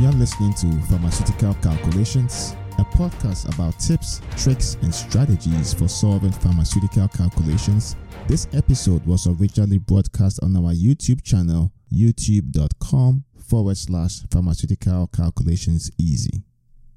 You're listening to Pharmaceutical Calculations, a podcast about tips, tricks, and strategies for solving pharmaceutical calculations. This episode was originally broadcast on our YouTube channel, youtube.com forward slash pharmaceutical calculations easy.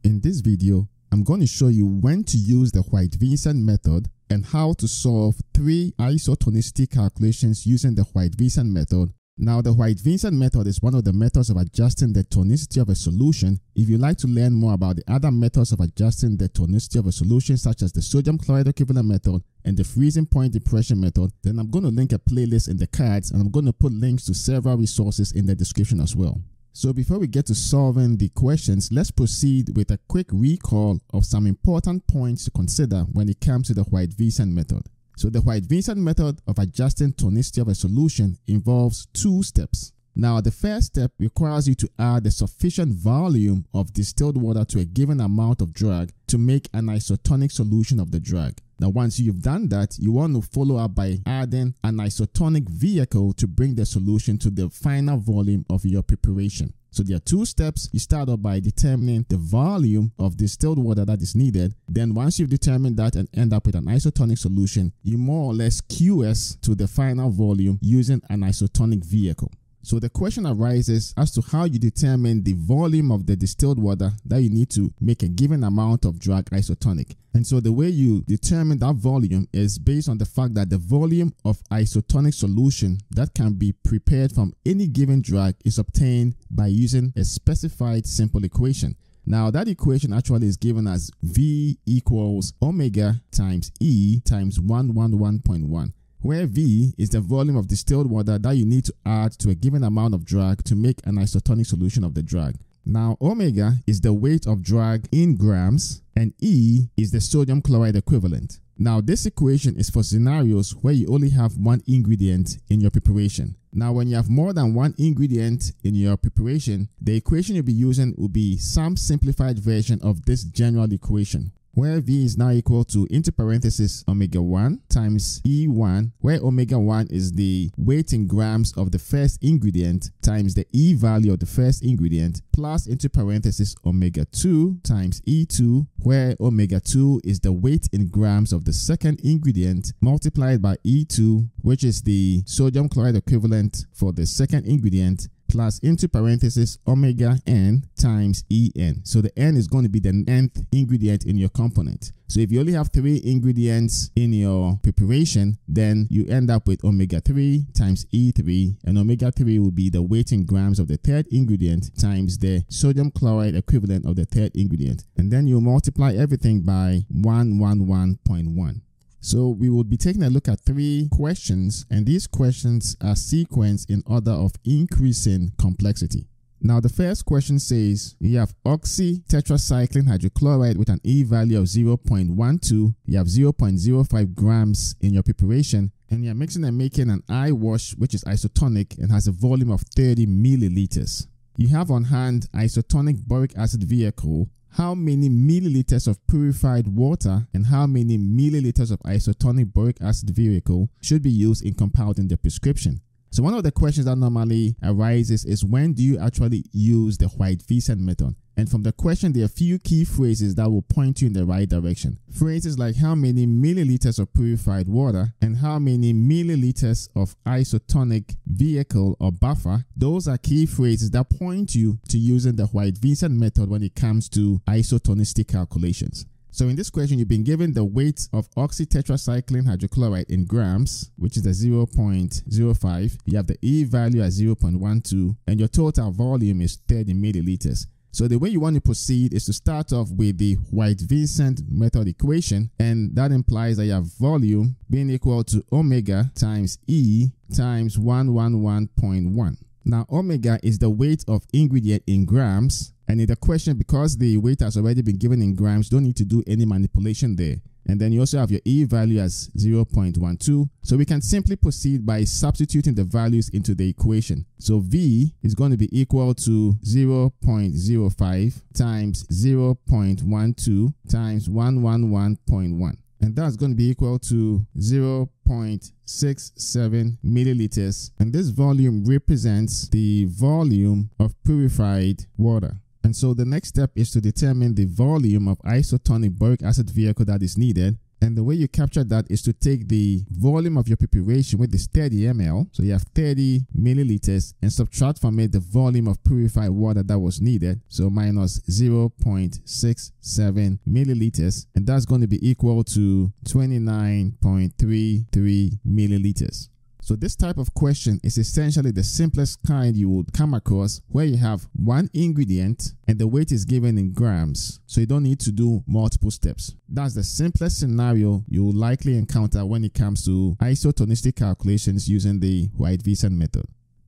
In this video, I'm going to show you when to use the White-Vincent method and how to solve three isotonicity calculations using the White-Vincent method now, the White-Vincent method is one of the methods of adjusting the tonicity of a solution. If you'd like to learn more about the other methods of adjusting the tonicity of a solution, such as the sodium chloride equivalent method and the freezing point depression method, then I'm going to link a playlist in the cards and I'm going to put links to several resources in the description as well. So before we get to solving the questions, let's proceed with a quick recall of some important points to consider when it comes to the White-Vincent method. So the White-Vincent method of adjusting tonicity of a solution involves two steps. Now, the first step requires you to add a sufficient volume of distilled water to a given amount of drug to make an isotonic solution of the drug. Now, once you've done that, you want to follow up by adding an isotonic vehicle to bring the solution to the final volume of your preparation. So there are two steps. You start off by determining the volume of distilled water that is needed. Then once you've determined that and end up with an isotonic solution, you more or less QS to the final volume using an isotonic vehicle. So the question arises as to how you determine the volume of the distilled water that you need to make a given amount of drug isotonic. And so the way you determine that volume is based on the fact that the volume of isotonic solution that can be prepared from any given drug is obtained by using a specified simple equation. Now that equation actually is given as V equals omega times E times 111.1 where V is the volume of distilled water that you need to add to a given amount of drug to make an isotonic solution of the drug. Now, omega is the weight of drug in grams, and E is the sodium chloride equivalent. Now, this equation is for scenarios where you only have one ingredient in your preparation. Now, when you have more than one ingredient in your preparation, the equation you'll be using will be some simplified version of this general equation where V is now equal to into parenthesis omega 1 times E1, where omega 1 is the weight in grams of the first ingredient times the E value of the first ingredient, plus into parenthesis omega 2 times E2, where omega 2 is the weight in grams of the second ingredient multiplied by E2, which is the sodium chloride equivalent for the second ingredient plus into parenthesis omega n times en. So the n is going to be the nth ingredient in your component. So if you only have three ingredients in your preparation, then you end up with omega 3 times E3, and omega 3 will be the weight in grams of the third ingredient times the sodium chloride equivalent of the third ingredient. And then you multiply everything by 111.1. So we will be taking a look at three questions, and these questions are sequenced in order of increasing complexity. Now, the first question says you have oxy tetracycline hydrochloride with an E value of 0.12, you have 0.05 grams in your preparation, and you're mixing and making an eye wash which is isotonic and has a volume of 30 milliliters. You have on hand isotonic boric acid vehicle how many milliliters of purified water and how many milliliters of isotonic boric acid vehicle should be used in compounding the prescription. So one of the questions that normally arises is when do you actually use the White-Vincent method? And from the question, there are a few key phrases that will point you in the right direction. Phrases like how many milliliters of purified water and how many milliliters of isotonic vehicle or buffer, those are key phrases that point you to using the White-Vincent method when it comes to isotonicity calculations. So in this question, you've been given the weight of oxytetracycline hydrochloride in grams, which is a 0.05. You have the E value at 0.12, and your total volume is 30 milliliters. So the way you want to proceed is to start off with the White-Vincent method equation, and that implies that you have volume being equal to omega times E times 111.1. Now, omega is the weight of ingredient in grams, and in the question, because the weight has already been given in grams, don't need to do any manipulation there. And then you also have your E value as 0.12. So we can simply proceed by substituting the values into the equation. So V is going to be equal to 0.05 times 0.12 times 111.1 and that's going to be equal to 0.67 milliliters. And this volume represents the volume of purified water. And so the next step is to determine the volume of isotonic boric acid vehicle that is needed and the way you capture that is to take the volume of your preparation, which is 30 ml. So you have 30 milliliters and subtract from it the volume of purified water that was needed. So minus 0.67 milliliters. And that's going to be equal to 29.33 milliliters. So this type of question is essentially the simplest kind you would come across where you have one ingredient and the weight is given in grams. So you don't need to do multiple steps. That's the simplest scenario you will likely encounter when it comes to isotonicity calculations using the White-Vincent method.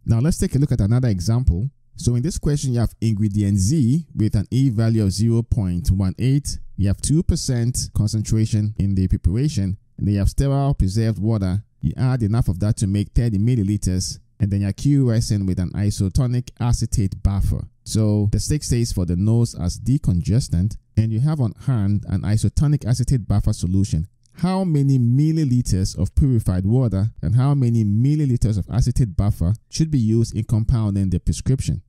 Now let's take a look at another example. So in this question, you have ingredient Z with an E value of 0.18. You have 2% concentration in the preparation and you have sterile preserved water you add enough of that to make 30 milliliters and then you're QSing with an isotonic acetate buffer. So the six stays for the nose as decongestant and you have on hand an isotonic acetate buffer solution. How many milliliters of purified water and how many milliliters of acetate buffer should be used in compounding the prescription?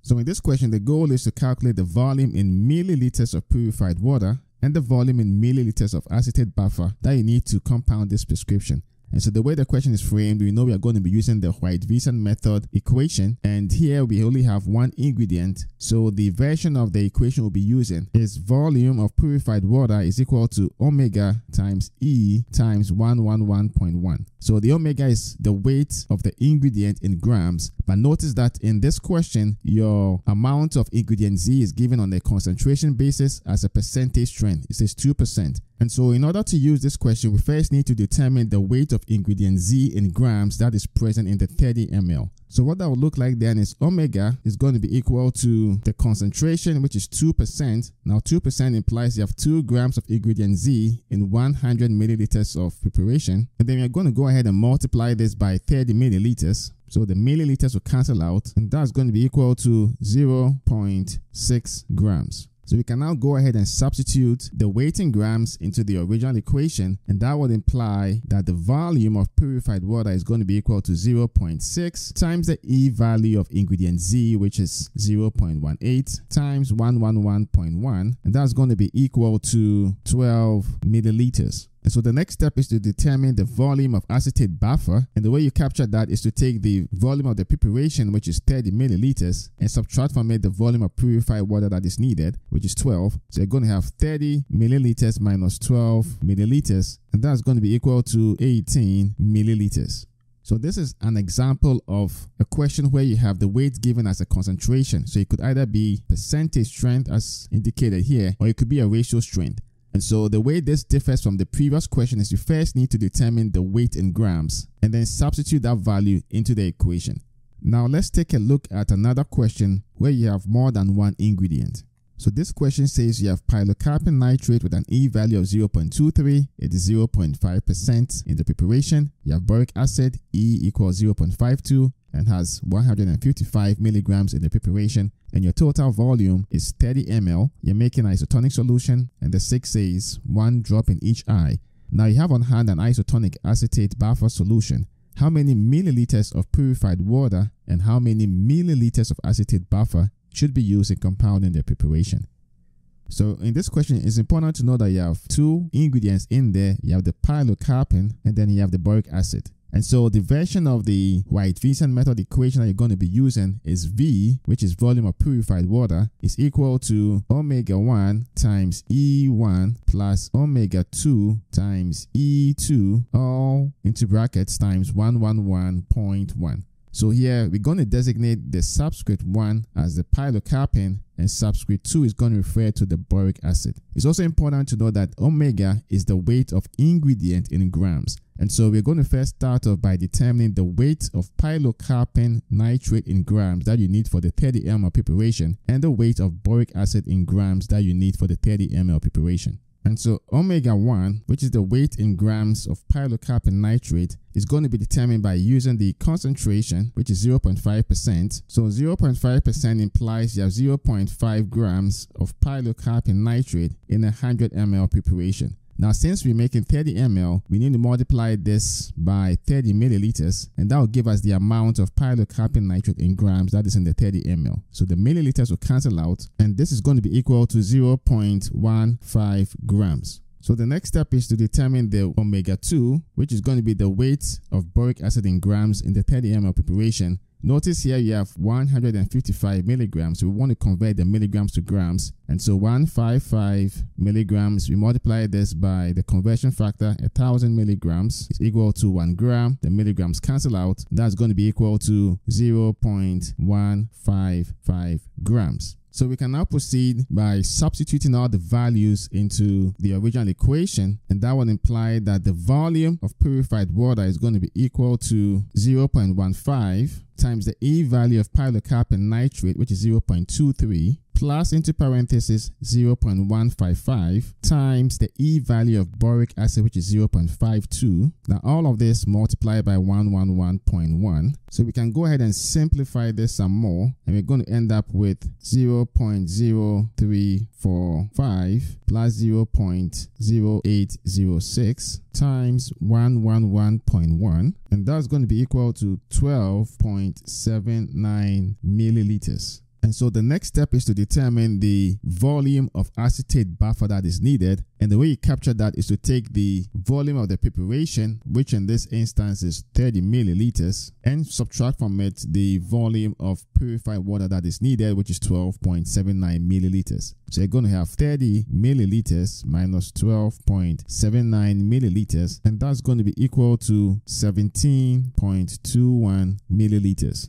So in this question, the goal is to calculate the volume in milliliters of purified water and the volume in milliliters of acetate buffer that you need to compound this prescription. And so the way the question is framed, we know we are going to be using the White-Vincent method equation. And here we only have one ingredient. So the version of the equation we'll be using is volume of purified water is equal to omega times E times 111.1. So the omega is the weight of the ingredient in grams. But notice that in this question, your amount of ingredient Z is given on a concentration basis as a percentage strength. It says 2%. And so in order to use this question, we first need to determine the weight of ingredient Z in grams that is present in the 30 ml. So what that will look like then is omega is going to be equal to the concentration, which is 2%. Now 2% implies you have 2 grams of ingredient Z in 100 milliliters of preparation. And then we're going to go ahead and multiply this by 30 milliliters. So the milliliters will cancel out and that's going to be equal to 0.6 grams. So we can now go ahead and substitute the weight in grams into the original equation and that would imply that the volume of purified water is going to be equal to 0.6 times the E value of ingredient Z which is 0.18 times 111.1 and that's going to be equal to 12 milliliters. And so the next step is to determine the volume of acetate buffer. And the way you capture that is to take the volume of the preparation, which is 30 milliliters, and subtract from it the volume of purified water that is needed, which is 12. So you're going to have 30 milliliters minus 12 milliliters, and that's going to be equal to 18 milliliters. So this is an example of a question where you have the weight given as a concentration. So it could either be percentage strength as indicated here, or it could be a ratio strength. And so the way this differs from the previous question is you first need to determine the weight in grams and then substitute that value into the equation. Now let's take a look at another question where you have more than one ingredient. So this question says you have pilocarpine nitrate with an E value of 0.23, it is 0.5% in the preparation. You have boric acid, E equals 0.52, and has 155 milligrams in the preparation and your total volume is 30 ml, you're making an isotonic solution and the 6 says one drop in each eye. Now you have on hand an isotonic acetate buffer solution. How many milliliters of purified water and how many milliliters of acetate buffer should be used in compounding the preparation? So in this question, it's important to know that you have two ingredients in there. You have the pilocarpine and then you have the boric acid. And so the version of the White-Vincent method equation that you're going to be using is V, which is volume of purified water, is equal to omega 1 times E1 plus omega 2 times E2, all into brackets times 111.1. So here we're going to designate the subscript 1 as the pilocarpine and subscript 2 is going to refer to the boric acid. It's also important to know that omega is the weight of ingredient in grams. And so we're going to first start off by determining the weight of pilocarpine nitrate in grams that you need for the 30 ml preparation and the weight of boric acid in grams that you need for the 30 ml preparation. And so omega 1, which is the weight in grams of pilocarpine nitrate, is going to be determined by using the concentration, which is 0.5%. So 0.5% implies you have 0.5 grams of pilocarpine nitrate in a 100 ml preparation. Now, since we're making 30 ml, we need to multiply this by 30 milliliters, and that will give us the amount of pilocarpine nitrate in grams that is in the 30 ml. So the milliliters will cancel out, and this is going to be equal to 0.15 grams. So the next step is to determine the omega 2, which is going to be the weight of boric acid in grams in the 30 ml preparation. Notice here you have 155 milligrams. We want to convert the milligrams to grams. And so 155 milligrams, we multiply this by the conversion factor, 1000 milligrams is equal to 1 gram. The milligrams cancel out. That's going to be equal to 0.155 grams. So we can now proceed by substituting all the values into the original equation and that would imply that the volume of purified water is going to be equal to 0.15 times the E value of pilocarpine nitrate which is 0.23 plus into parenthesis 0.155 times the E value of boric acid, which is 0.52. Now, all of this multiplied by 111.1. So we can go ahead and simplify this some more, and we're going to end up with 0.0345 plus 0.0806 times 111.1 and that's going to be equal to 12.79 milliliters. And so the next step is to determine the volume of acetate buffer that is needed. And the way you capture that is to take the volume of the preparation, which in this instance is 30 milliliters, and subtract from it the volume of purified water that is needed, which is 12.79 milliliters. So you're going to have 30 milliliters minus 12.79 milliliters, and that's going to be equal to 17.21 milliliters.